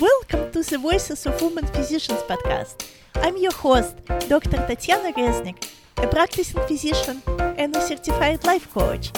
Welcome to the Voices of Women Physicians podcast. I'm your host, Dr. Tatiana Reznik, a practicing physician and a certified life coach.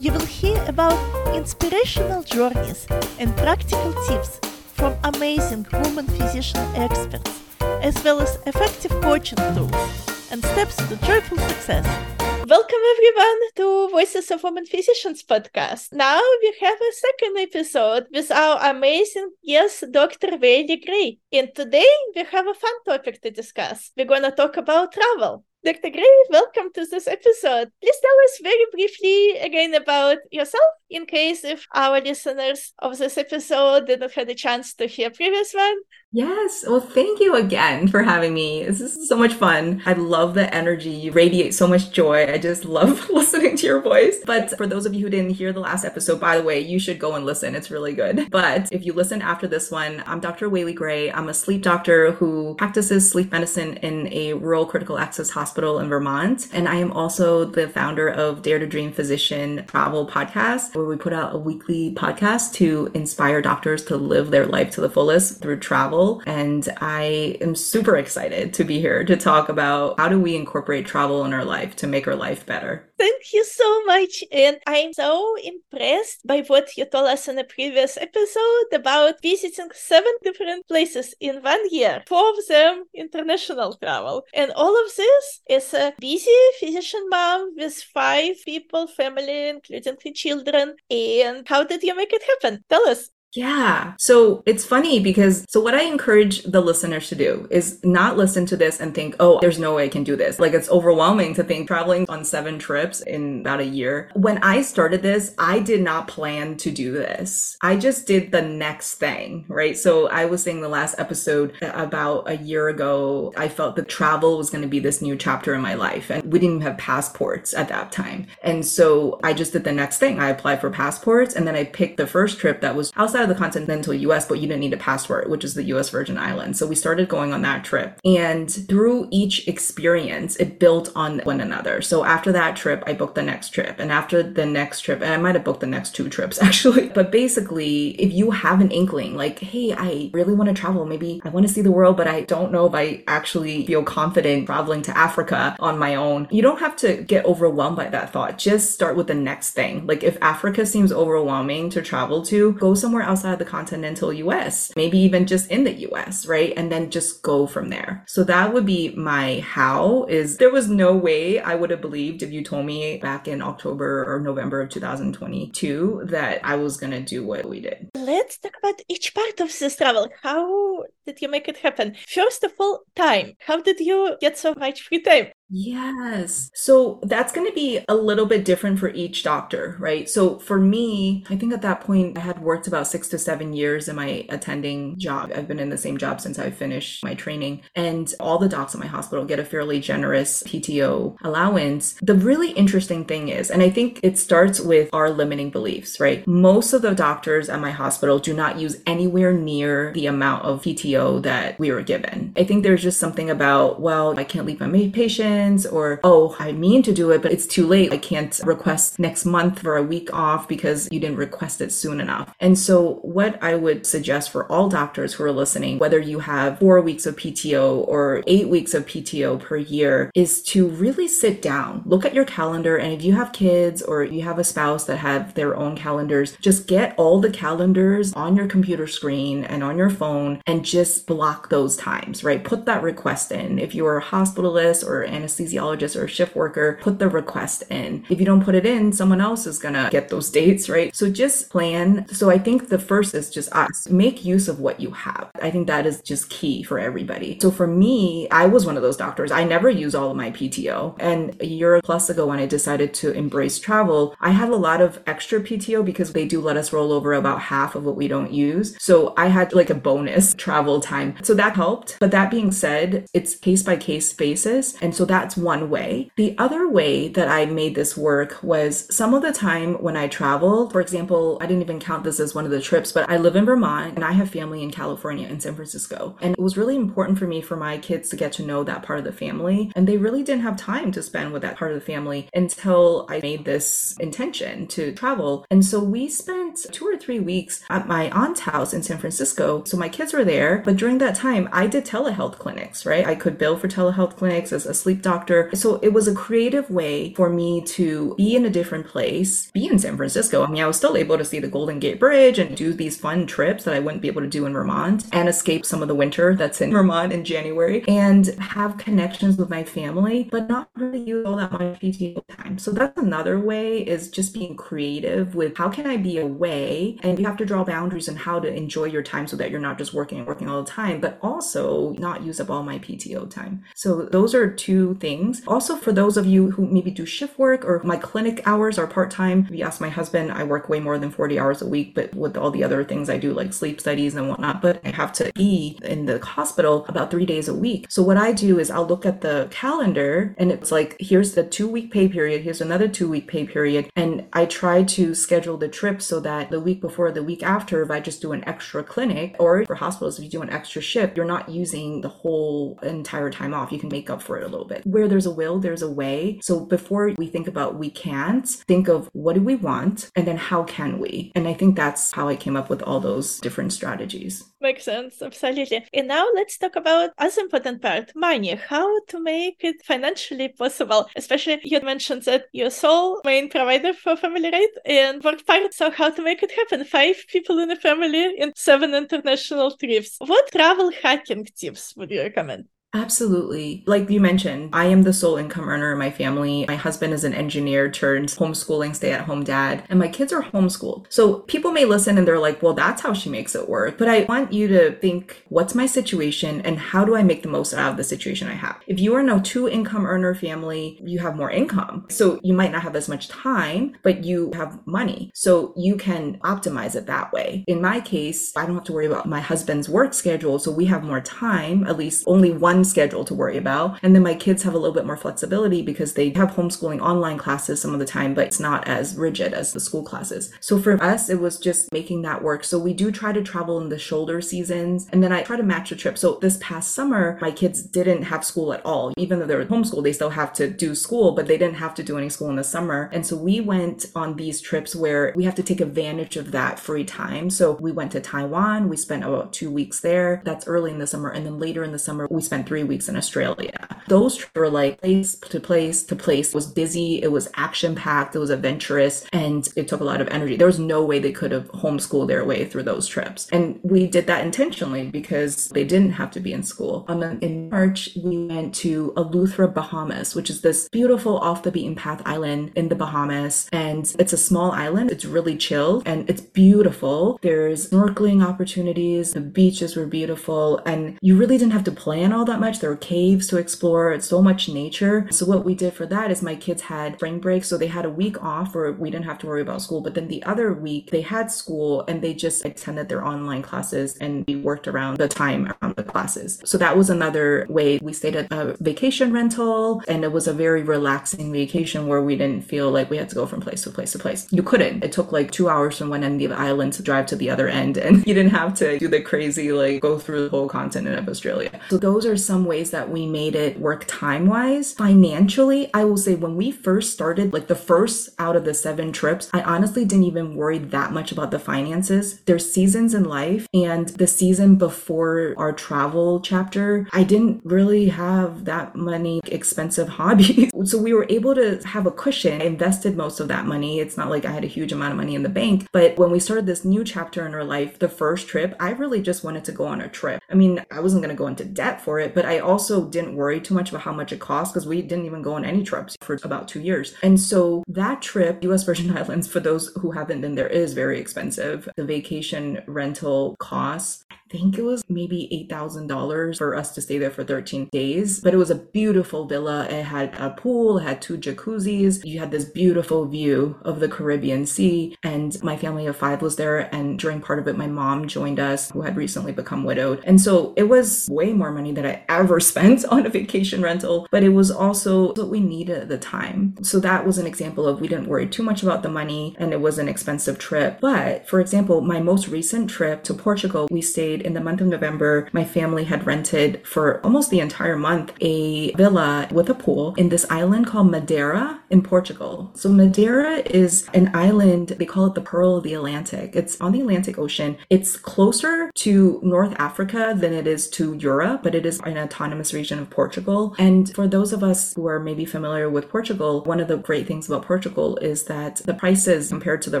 You will hear about inspirational journeys and practical tips from amazing women physician experts, as well as effective coaching tools and steps to joyful success. Welcome everyone to Voices of Women Physicians podcast. Now we have a second episode with our amazing guest, Dr. Weili Gray. And today we have a fun topic to discuss. We're going to talk about travel. Dr. Gray, welcome to this episode. Please tell us very briefly again about yourself in case if our listeners of this episode did not have the chance to hear previous one. Yes. Well, thank you again for having me. This is so much fun. I love the energy. You radiate so much joy. I just love listening to your voice. But for those of you who didn't hear the last episode, by the way, you should go and listen. It's really good. But if you listen after this one, I'm Dr. Weili Gray. I'm a sleep doctor who practices sleep medicine in a rural critical access hospital in Vermont. And I am also the founder of Dare to Dream Physician Travel Podcast, where we put out a weekly podcast to inspire doctors to live their life to the fullest through travel and I am super excited to be here to talk about how do we incorporate travel in our life to make our life better. Thank you so much. And I'm so impressed by what you told us in a previous episode about visiting seven different places in one year, four of them international travel. And all of this is a busy physician mom with five people, family, including three children. And how did you make it happen? Tell us. Yeah. So it's funny because, so what I encourage the listeners to do is not listen to this and think, oh, there's no way I can do this. Like it's overwhelming to think traveling on seven trips in about a year. When I started this, I did not plan to do this. I just did the next thing, right? So I was saying the last episode about a year ago, I felt that travel was going to be this new chapter in my life. And we didn't have passports at that time. And so I just did the next thing. I applied for passports and then I picked the first trip that was outside of the continental US, but you didn't need a passport, which is the US Virgin Islands. So we started going on that trip. And through each experience, it built on one another. So after that trip, I booked the next trip. And after the next trip, and I might have booked the next two trips actually. But basically, if you have an inkling, like, hey, I really want to travel, maybe I want to see the world, but I don't know if I actually feel confident traveling to Africa on my own, you don't have to get overwhelmed by that thought. Just start with the next thing. Like if Africa seems overwhelming to travel to, go somewhere outside of the continental US, maybe even just in the US, right? And then just go from there. So that would be my how is there was no way I would have believed if you told me back in October or November of 2022 that I was going to do what we did. Let's talk about each part of this travel. How did you make it happen? First of all, time. How did you get so much free time? Yes. So that's going to be a little bit different for each doctor, right? So for me, I think at that point I had worked about six to seven years in my attending job. I've been in the same job since I finished my training. And all the docs at my hospital get a fairly generous PTO allowance. The really interesting thing is, and I think it starts with our limiting beliefs, right? Most of the doctors at my hospital do not use anywhere near the amount of PTO that we were given. I think there's just something about, well, I can't leave my patient or, oh, I mean to do it, but it's too late. I can't request next month for a week off because you didn't request it soon enough. And so, what I would suggest for all doctors who are listening, whether you have four weeks of PTO or eight weeks of PTO per year, is to really sit down, look at your calendar. And if you have kids or you have a spouse that have their own calendars, just get all the calendars on your computer screen and on your phone and just block those times, right? Put that request in. If you're a hospitalist or an anesthesiologist or shift worker, put the request in. If you don't put it in, someone else is gonna get those dates, right? So just plan. So I think the first is just us. Make use of what you have. I think that is just key for everybody. So for me, I was one of those doctors. I never use all of my PTO. And a year plus ago when I decided to embrace travel, I had a lot of extra PTO because they do let us roll over about half of what we don't use. So I had like a bonus travel time. So that helped. But that being said, it's case by case basis. And so that that's one way. The other way that I made this work was some of the time when I traveled, for example, I didn't even count this as one of the trips, but I live in Vermont and I have family in California in San Francisco. And it was really important for me for my kids to get to know that part of the family. And they really didn't have time to spend with that part of the family until I made this intention to travel. And so we spent two or three weeks at my aunt's house in San Francisco. So my kids were there. But during that time, I did telehealth clinics, right? I could bill for telehealth clinics as a sleep doctor. So it was a creative way for me to be in a different place, be in San Francisco. I mean, I was still able to see the Golden Gate Bridge and do these fun trips that I wouldn't be able to do in Vermont and escape some of the winter that's in Vermont in January and have connections with my family, but not really use all that much PTO time. So that's another way is just being creative with how can I be away? And you have to draw boundaries on how to enjoy your time so that you're not just working and working all the time, but also not use up all my PTO time. So those are two things. Also, for those of you who maybe do shift work or my clinic hours are part time, if you ask my husband, I work way more than 40 hours a week, but with all the other things I do, like sleep studies and whatnot, but I have to be in the hospital about three days a week. So what I do is I'll look at the calendar and it's like, here's the two week pay period, here's another two week pay period. And I try to schedule the trip so that the week before, the week after, if I just do an extra clinic or for hospitals, if you do an extra shift, you're not using the whole entire time off. You can make up for it a little bit. Where there's a will, there's a way. So before we think about we can't, think of what do we want and then how can we? And I think that's how I came up with all those different strategies. Makes sense, absolutely. And now let's talk about as important part, money. How to make it financially possible. Especially you mentioned that you're sole main provider for family rate and work part. So how to make it happen? Five people in a family and seven international trips. What travel hacking tips would you recommend? Absolutely. Like you mentioned, I am the sole income earner in my family. My husband is an engineer turned homeschooling stay at home dad, and my kids are homeschooled. So people may listen and they're like, well, that's how she makes it work. But I want you to think, what's my situation and how do I make the most out of the situation I have? If you are in a two income earner family, you have more income. So you might not have as much time, but you have money. So you can optimize it that way. In my case, I don't have to worry about my husband's work schedule. So we have more time, at least only one schedule to worry about. And then my kids have a little bit more flexibility because they have homeschooling online classes some of the time, but it's not as rigid as the school classes. So for us, it was just making that work. So we do try to travel in the shoulder seasons and then I try to match the trip. So this past summer, my kids didn't have school at all. Even though they were homeschooled, they still have to do school, but they didn't have to do any school in the summer. And so we went on these trips where we have to take advantage of that free time. So we went to Taiwan. We spent about two weeks there. That's early in the summer. And then later in the summer, we spent three weeks in Australia. Those were like place to place to place. It was busy, it was action packed, it was adventurous, and it took a lot of energy. There was no way they could have homeschooled their way through those trips. And we did that intentionally because they didn't have to be in school. Um, in March, we went to Eleuthera, Bahamas, which is this beautiful off the beaten path island in the Bahamas. And it's a small island. It's really chill and it's beautiful. There's snorkeling opportunities. The beaches were beautiful. And you really didn't have to plan all that much much. There were caves to explore. So much nature. So what we did for that is my kids had spring break. So they had a week off where we didn't have to worry about school. But then the other week they had school and they just attended their online classes and we worked around the time around the classes. So that was another way we stayed at a vacation rental and it was a very relaxing vacation where we didn't feel like we had to go from place to place to place. You couldn't. It took like two hours from one end of the island to drive to the other end and you didn't have to do the crazy like go through the whole continent of Australia. So those are some ways that we made it work time wise. Financially, I will say when we first started, like the first out of the seven trips, I honestly didn't even worry that much about the finances. There's seasons in life, and the season before our travel chapter, I didn't really have that many expensive hobbies. so we were able to have a cushion. I invested most of that money. It's not like I had a huge amount of money in the bank, but when we started this new chapter in our life, the first trip, I really just wanted to go on a trip. I mean, I wasn't going to go into debt for it, but I also didn't worry too much about how much it cost because we didn't even go on any trips for about two years. And so that trip, US Virgin Islands, for those who haven't been there, is very expensive. The vacation rental costs think it was maybe $8,000 for us to stay there for 13 days. But it was a beautiful villa. It had a pool, it had two jacuzzis. You had this beautiful view of the Caribbean Sea. And my family of five was there. And during part of it, my mom joined us, who had recently become widowed. And so it was way more money than I ever spent on a vacation rental, but it was also what we needed at the time. So that was an example of we didn't worry too much about the money and it was an expensive trip. But for example, my most recent trip to Portugal, we stayed stayed in the month of November, my family had rented for almost the entire month a villa with a pool in this island called Madeira in Portugal. So Madeira is an island, they call it the Pearl of the Atlantic. It's on the Atlantic Ocean. It's closer to North Africa than it is to Europe, but it is an autonomous region of Portugal. And for those of us who are maybe familiar with Portugal, one of the great things about Portugal is that the prices compared to the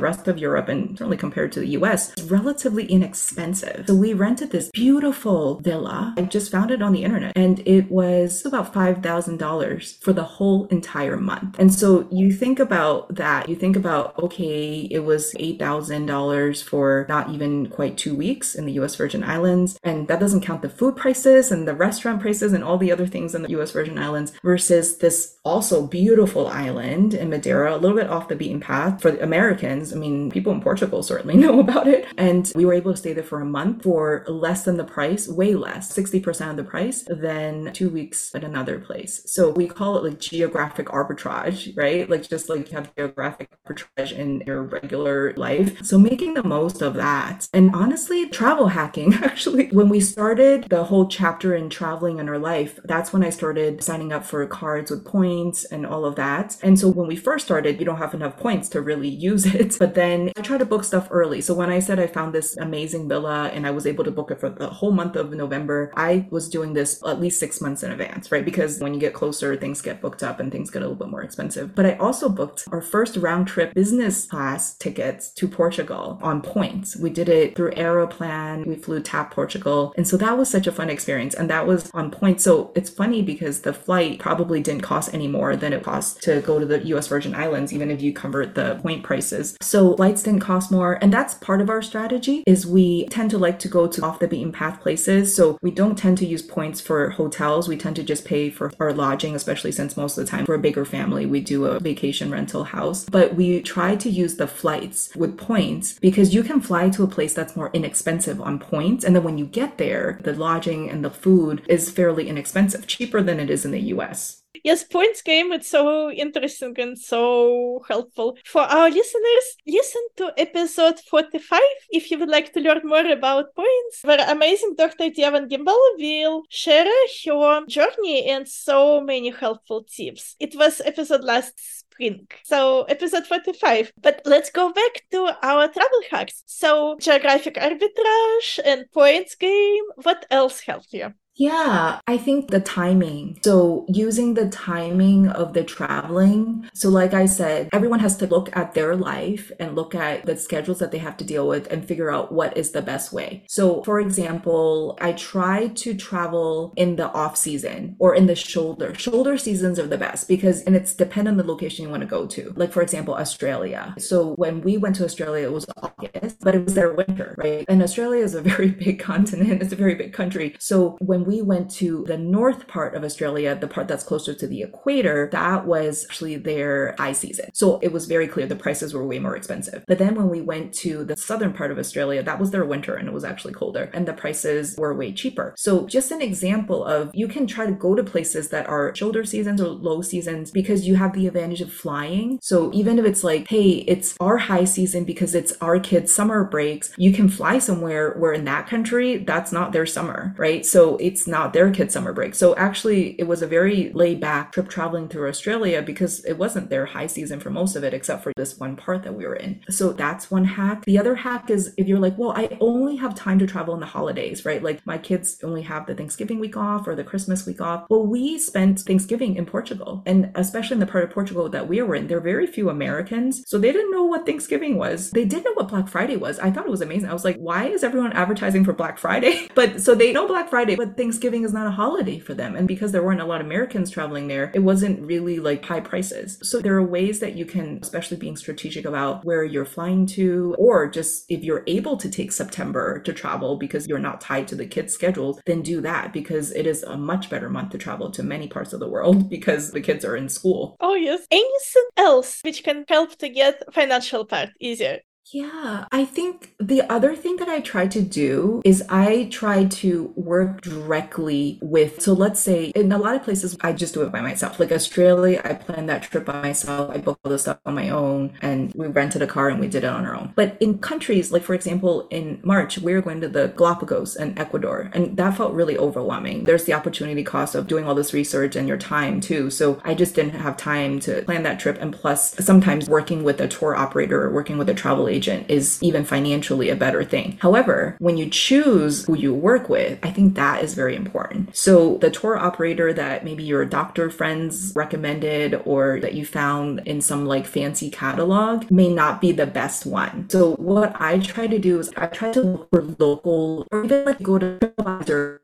rest of Europe and certainly compared to the US is relatively inexpensive. So we rented this beautiful villa. I just found it on the internet and it was about $5,000 for the whole entire month. And so you think about that, you think about, okay, it was $8,000 for not even quite two weeks in the US Virgin Islands. And that doesn't count the food prices and the restaurant prices and all the other things in the US Virgin Islands versus this also beautiful island in Madeira, a little bit off the beaten path for the Americans. I mean, people in Portugal certainly know about it. And we were able to stay there for a month for less than the price, way less, 60% of the price than two weeks at another place. So we call it like geographic arbitrage, right? Like just like you have geographic arbitrage in your regular life. So making the most of that. And honestly, travel hacking, actually, when we started the whole chapter in traveling in our life, that's when I started signing up for cards with points and all of that. And so when we first started, you don't have enough points to really use it. But then I try to book stuff early. So when I said I found this amazing villa and I was able to book it for the whole month of November, I was doing this at least six months in advance, right? Because when you get closer, things get booked up and things get a little bit more expensive. But I also booked our first round trip business class tickets to Portugal on points. We did it through Aeroplan. We flew TAP Portugal. And so that was such a fun experience. And that was on points. So it's funny because the flight probably didn't cost any more than it cost to go to the US Virgin Islands, even if you convert the point prices. So flights didn't cost more. And that's part of our strategy is we tend to like to go to off the beaten path places. So we don't tend to use points for hotels. We tend to just pay for our lodging, especially since most of the time for a bigger family, we do a vacation rental house. But we try to use the flights with points because you can fly to a place that's more inexpensive on points. And then when you get there, the lodging and the food is fairly inexpensive, cheaper than it is in the US. Yes, points game, it's so interesting and so helpful. For our listeners, listen to episode 45 if you would like to learn more about points, where amazing Dr. Devon Gimbal will share her journey and so many helpful tips. It was episode last spring. So episode 45. But let's go back to our travel hacks. So geographic arbitrage and points game. What else helped you? Yeah, I think the timing. So, using the timing of the traveling. So, like I said, everyone has to look at their life and look at the schedules that they have to deal with and figure out what is the best way. So, for example, I try to travel in the off season or in the shoulder. Shoulder seasons are the best because, and it's dependent on the location you want to go to. Like, for example, Australia. So, when we went to Australia, it was August, but it was their winter, right? And Australia is a very big continent, it's a very big country. So, when we went to the north part of Australia, the part that's closer to the equator, that was actually their high season. So it was very clear the prices were way more expensive. But then when we went to the southern part of Australia, that was their winter and it was actually colder and the prices were way cheaper. So just an example of you can try to go to places that are shoulder seasons or low seasons because you have the advantage of flying. So even if it's like, hey, it's our high season because it's our kids' summer breaks, you can fly somewhere where in that country, that's not their summer, right? So it's it's not their kids' summer break. So actually, it was a very laid back trip traveling through Australia because it wasn't their high season for most of it, except for this one part that we were in. So that's one hack. The other hack is if you're like, well, I only have time to travel in the holidays, right? Like my kids only have the Thanksgiving week off or the Christmas week off. Well, we spent Thanksgiving in Portugal, and especially in the part of Portugal that we were in, there are very few Americans. So they didn't know what Thanksgiving was. They did know what Black Friday was. I thought it was amazing. I was like, why is everyone advertising for Black Friday? But so they know Black Friday, but Thanksgiving is not a holiday for them. And because there weren't a lot of Americans traveling there, it wasn't really like high prices. So there are ways that you can, especially being strategic about where you're flying to, or just if you're able to take September to travel because you're not tied to the kids' schedules, then do that because it is a much better month to travel to many parts of the world because the kids are in school. Oh, yes. Anything else which can help to get financial part easier? Yeah, I think the other thing that I try to do is I try to work directly with, so let's say in a lot of places, I just do it by myself. Like Australia, I planned that trip by myself. I booked all the stuff on my own and we rented a car and we did it on our own. But in countries, like for example, in March, we were going to the Galapagos and Ecuador, and that felt really overwhelming. There's the opportunity cost of doing all this research and your time too. So I just didn't have time to plan that trip. And plus, sometimes working with a tour operator or working with a travel agent is even financially a better thing. However, when you choose who you work with, I think that is very important. So the tour operator that maybe your doctor friends recommended or that you found in some like fancy catalog may not be the best one. So what I try to do is I try to look for local or even like go to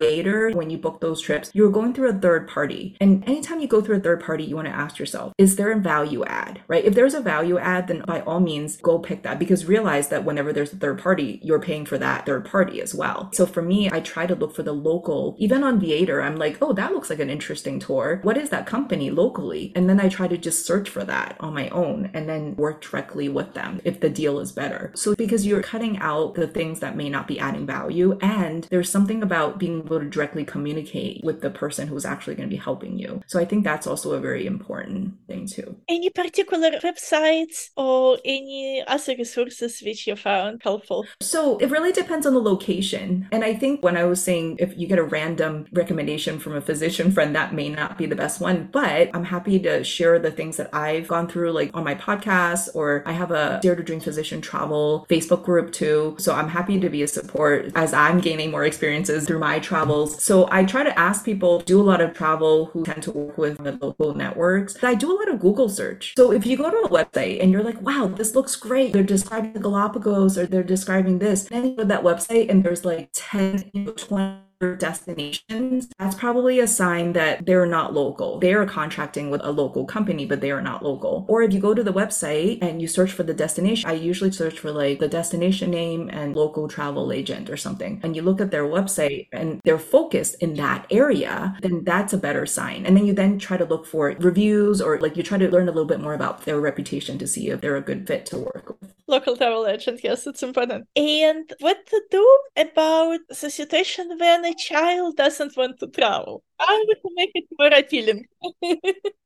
later when you book those trips, you're going through a third party. And anytime you go through a third party, you want to ask yourself, is there a value add, right? If there's a value add, then by all means go pick that because realize that whenever there's a third party, you're paying for that third party as well. So for me, I try to look for the local, even on Viator, I'm like, oh, that looks like an interesting tour. What is that company locally? And then I try to just search for that on my own and then work directly with them if the deal is better. So because you're cutting out the things that may not be adding value and there's something about being able to directly communicate with the person who's actually going to be helping you. So I think that's also a very important thing too. Any particular websites or any other resources which you found helpful? So it really depends on the location. And I think when I was saying if you get a random recommendation from a physician friend, that may not be the best one. But I'm happy to share the things that I've gone through, like on my podcast, or I have a Dare to Dream Physician Travel Facebook group too. So I'm happy to be a support as I'm gaining more experiences through my travels. So I try to ask people do a lot of travel who tend to work with the local networks. I do a lot of Google search. So if you go to a website and you're like, wow, this looks great. They're describing the Galapagos or they're describing this. Then you go to that website and there's like 10, 20 destinations, that's probably a sign that they're not local. They are contracting with a local company, but they are not local. Or if you go to the website and you search for the destination, I usually search for like the destination name and local travel agent or something. And you look at their website and they're focused in that area, then that's a better sign. And then you then try to look for reviews or like you try to learn a little bit more about their reputation to see if they're a good fit to work with. Local travel agent, yes, it's important. And what to do about the situation when a child doesn't want to travel? How would make it more appealing?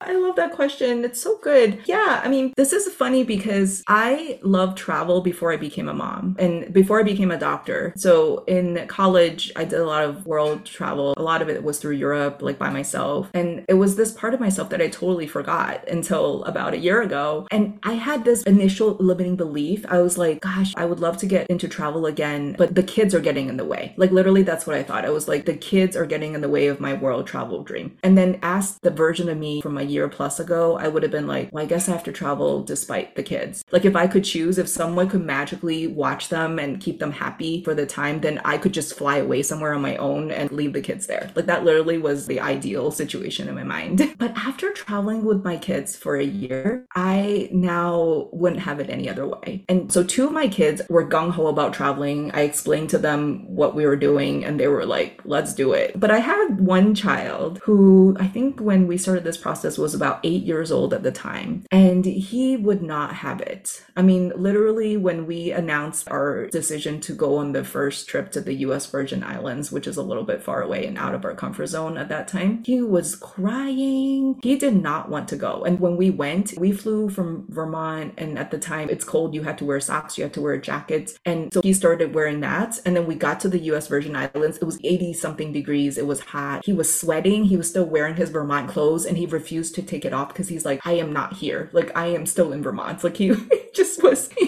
I love that question. It's so good. Yeah, I mean, this is funny because I loved travel before I became a mom and before I became a doctor. So in college, I did a lot of world travel. A lot of it was through Europe, like by myself. And it was this part of myself that I totally forgot until about a year ago. And I had this initial limiting belief. I was like, gosh, I would love to get into travel again, but the kids are getting in the way. Like, literally, that's what I thought. I was like, the kids are getting in the way of my world travel dream. And then ask the version of me from a year plus ago, I would have been like, well, I guess I have to travel despite the kids. Like if I could choose, if someone could magically watch them and keep them happy for the time, then I could just fly away somewhere on my own and leave the kids there. Like that literally was the ideal situation in my mind. But after traveling with my kids for a year, I now wouldn't have it any other way. And so two of my kids were gung ho about traveling. I explained to them what we were doing and they were like, let's do it. But I had one child who I think when we started this process was about eight years old at the time, and he would not have it. I mean, literally, when we announced our decision to go on the first trip to the US Virgin Islands, which is a little bit far away and out of our comfort zone at that time, he was crying. He did not want to go. And when we went, we flew from Vermont, and at the time it's cold, you had to wear socks, you had to wear jackets. And so he started wearing that. And then we got to the US Virgin Islands. It was 80 something degrees. It was hot. He was sweating. He was still wearing his Vermont clothes and he refused to take it off because he's like, I am not here. Like, I am still in Vermont. Like, he just was.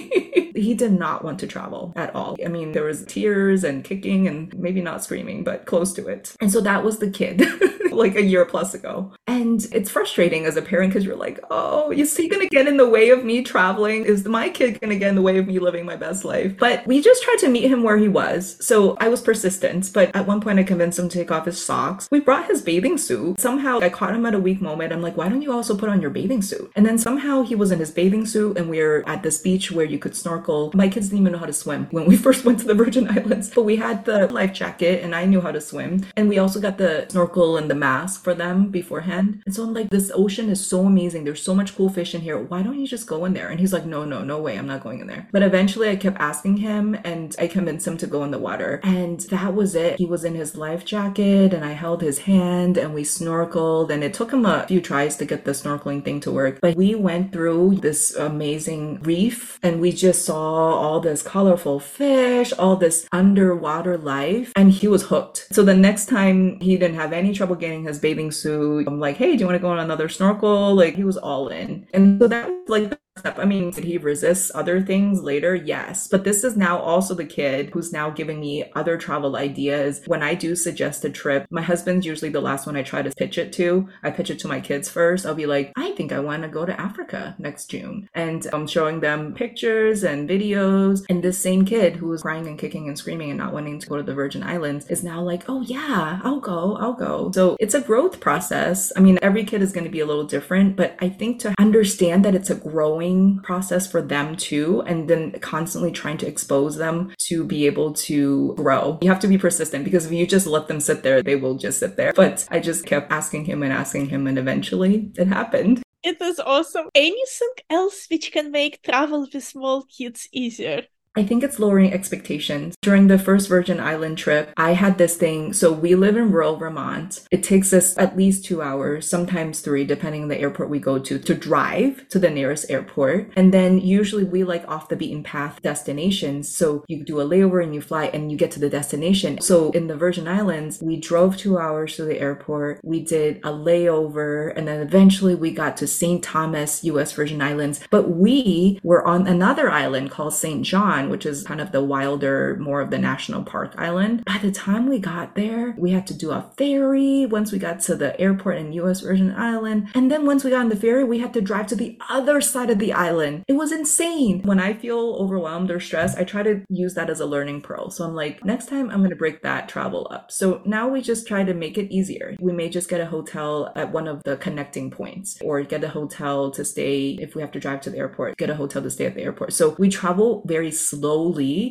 he did not want to travel at all. I mean, there was tears and kicking and maybe not screaming, but close to it. And so that was the kid. like a year plus ago. And it's frustrating as a parent because you're like, oh, is he going to get in the way of me traveling? Is my kid going to get in the way of me living my best life? But we just tried to meet him where he was. So I was persistent, but at one point I convinced him to take off his socks. We brought his bathing suit. Somehow I caught him at a weak moment. I'm like, why don't you also put on your bathing suit? And then somehow he was in his bathing suit and we are at this beach where you could snorkel. My kids didn't even know how to swim when we first went to the Virgin Islands, but we had the life jacket and I knew how to swim. And we also got the snorkel and the mask for them beforehand. And so I'm like, this ocean is so amazing. There's so much cool fish in here. Why don't you just go in there? And he's like, no, no, no way. I'm not going in there. But eventually I kept asking him and I convinced him to go in the water. And that was it. He was in his life jacket and I held his hand and we snorkeled. And it took him a few tries to get the snorkeling thing to work. But we went through this amazing reef and we just saw all this colorful fish, all this underwater life. And he was hooked. So the next time he didn't have any trouble getting his bathing suit. I'm like, hey, do you want to go on another snorkel? Like he was all in. And so that was like I mean, did he resist other things later? Yes. But this is now also the kid who's now giving me other travel ideas. When I do suggest a trip, my husband's usually the last one I try to pitch it to. I pitch it to my kids first. I'll be like, I think I want to go to Africa next June. And I'm showing them pictures and videos. And this same kid who was crying and kicking and screaming and not wanting to go to the Virgin Islands is now like, oh yeah, I'll go, I'll go. So it's a growth process. I mean, every kid is going to be a little different, but I think to understand that it's a growing growing process for them too, and then constantly trying to expose them to be able to grow. You have to be persistent because if you just let them sit there, they will just sit there. But I just kept asking him and asking him, and eventually it happened. It is awesome. Anything else which can make travel with small kids easier? I think it's lowering expectations. During the first Virgin Island trip, I had this thing. So we live in rural Vermont. It takes us at least two hours, sometimes three, depending on the airport we go to, to drive to the nearest airport. And then usually we like off the beaten path destinations. So you do a layover and you fly and you get to the destination. So in the Virgin Islands, we drove two hours to the airport. We did a layover and then eventually we got to St. Thomas, US Virgin Islands. But we were on another island called St. John which is kind of the wilder, more of the national park island. By the time we got there, we had to do a ferry once we got to the airport in US Virgin Island. And then once we got on the ferry, we had to drive to the other side of the island. It was insane. When I feel overwhelmed or stressed, I try to use that as a learning pearl. So I'm like, next time I'm going to break that travel up. So now we just try to make it easier. We may just get a hotel at one of the connecting points or get a hotel to stay if we have to drive to the airport, get a hotel to stay at the airport. So we travel very slowly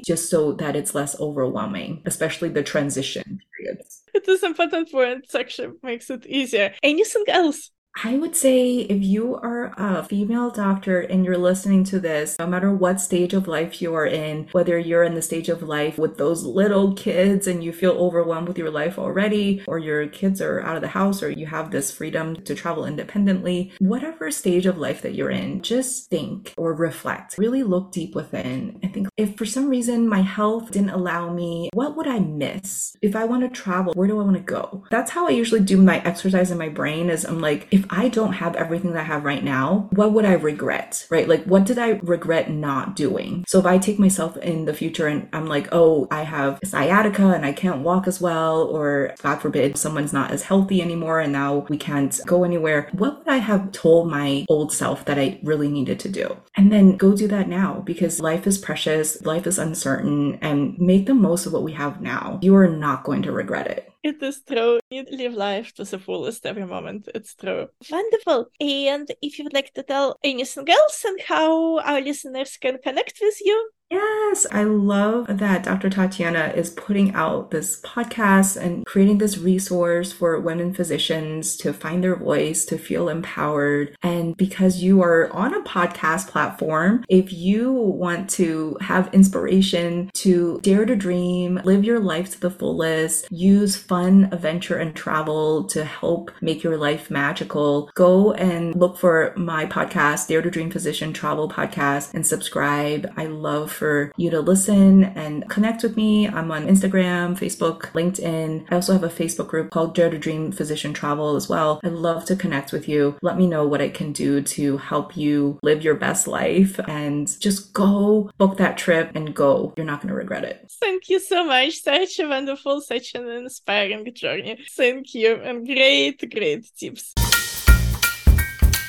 just so that it's less overwhelming, especially the transition periods. It is important for actually makes it easier. Anything else? I would say if you are a female doctor and you're listening to this, no matter what stage of life you are in, whether you're in the stage of life with those little kids and you feel overwhelmed with your life already, or your kids are out of the house, or you have this freedom to travel independently, whatever stage of life that you're in, just think or reflect. Really look deep within and think if for some reason my health didn't allow me, what would I miss? If I want to travel, where do I want to go? That's how I usually do my exercise in my brain is I'm like, if I don't have everything that I have right now, what would I regret? Right? Like, what did I regret not doing? So if I take myself in the future and I'm like, oh, I have sciatica and I can't walk as well, or God forbid, someone's not as healthy anymore and now we can't go anywhere, what would I have told my old self that I really needed to do? And then go do that now because life is precious, life is uncertain, and make the most of what we have now. You are not going to regret it. It is true. You live life to the fullest every moment. It's true. Wonderful. And if you would like to tell anything else and how our listeners can connect with you, Yes, I love that Dr. Tatiana is putting out this podcast and creating this resource for women physicians to find their voice, to feel empowered. And because you are on a podcast platform, if you want to have inspiration to dare to dream, live your life to the fullest, use fun adventure and travel to help make your life magical, go and look for my podcast, Dare to Dream Physician Travel Podcast, and subscribe. I love for you to listen and connect with me. I'm on Instagram, Facebook, LinkedIn. I also have a Facebook group called Dare to Dream Physician Travel as well. I'd love to connect with you. Let me know what I can do to help you live your best life and just go book that trip and go. You're not going to regret it. Thank you so much. Such a wonderful, such an inspiring journey. Thank you and great, great tips.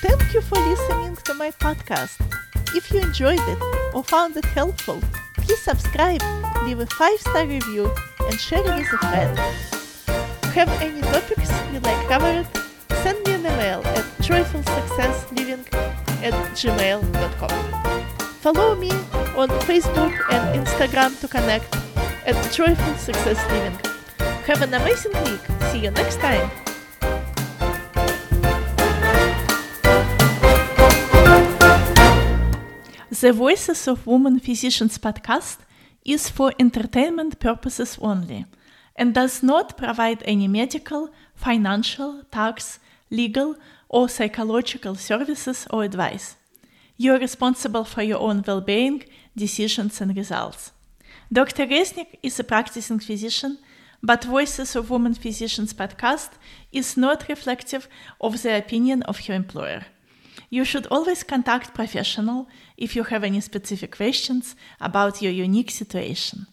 Thank you for listening to my podcast. If you enjoyed it or found it helpful, please subscribe, leave a 5-star review, and share it with a friend. Have any topics you'd like covered? Send me an email at joyfulsuccessliving at gmail.com. Follow me on Facebook and Instagram to connect at Joyful Success Living. Have an amazing week. See you next time. The Voices of Women Physicians podcast is for entertainment purposes only and does not provide any medical, financial, tax, legal, or psychological services or advice. You are responsible for your own well being, decisions, and results. Dr. Reznik is a practicing physician, but Voices of Women Physicians podcast is not reflective of the opinion of her employer. You should always contact professional if you have any specific questions about your unique situation.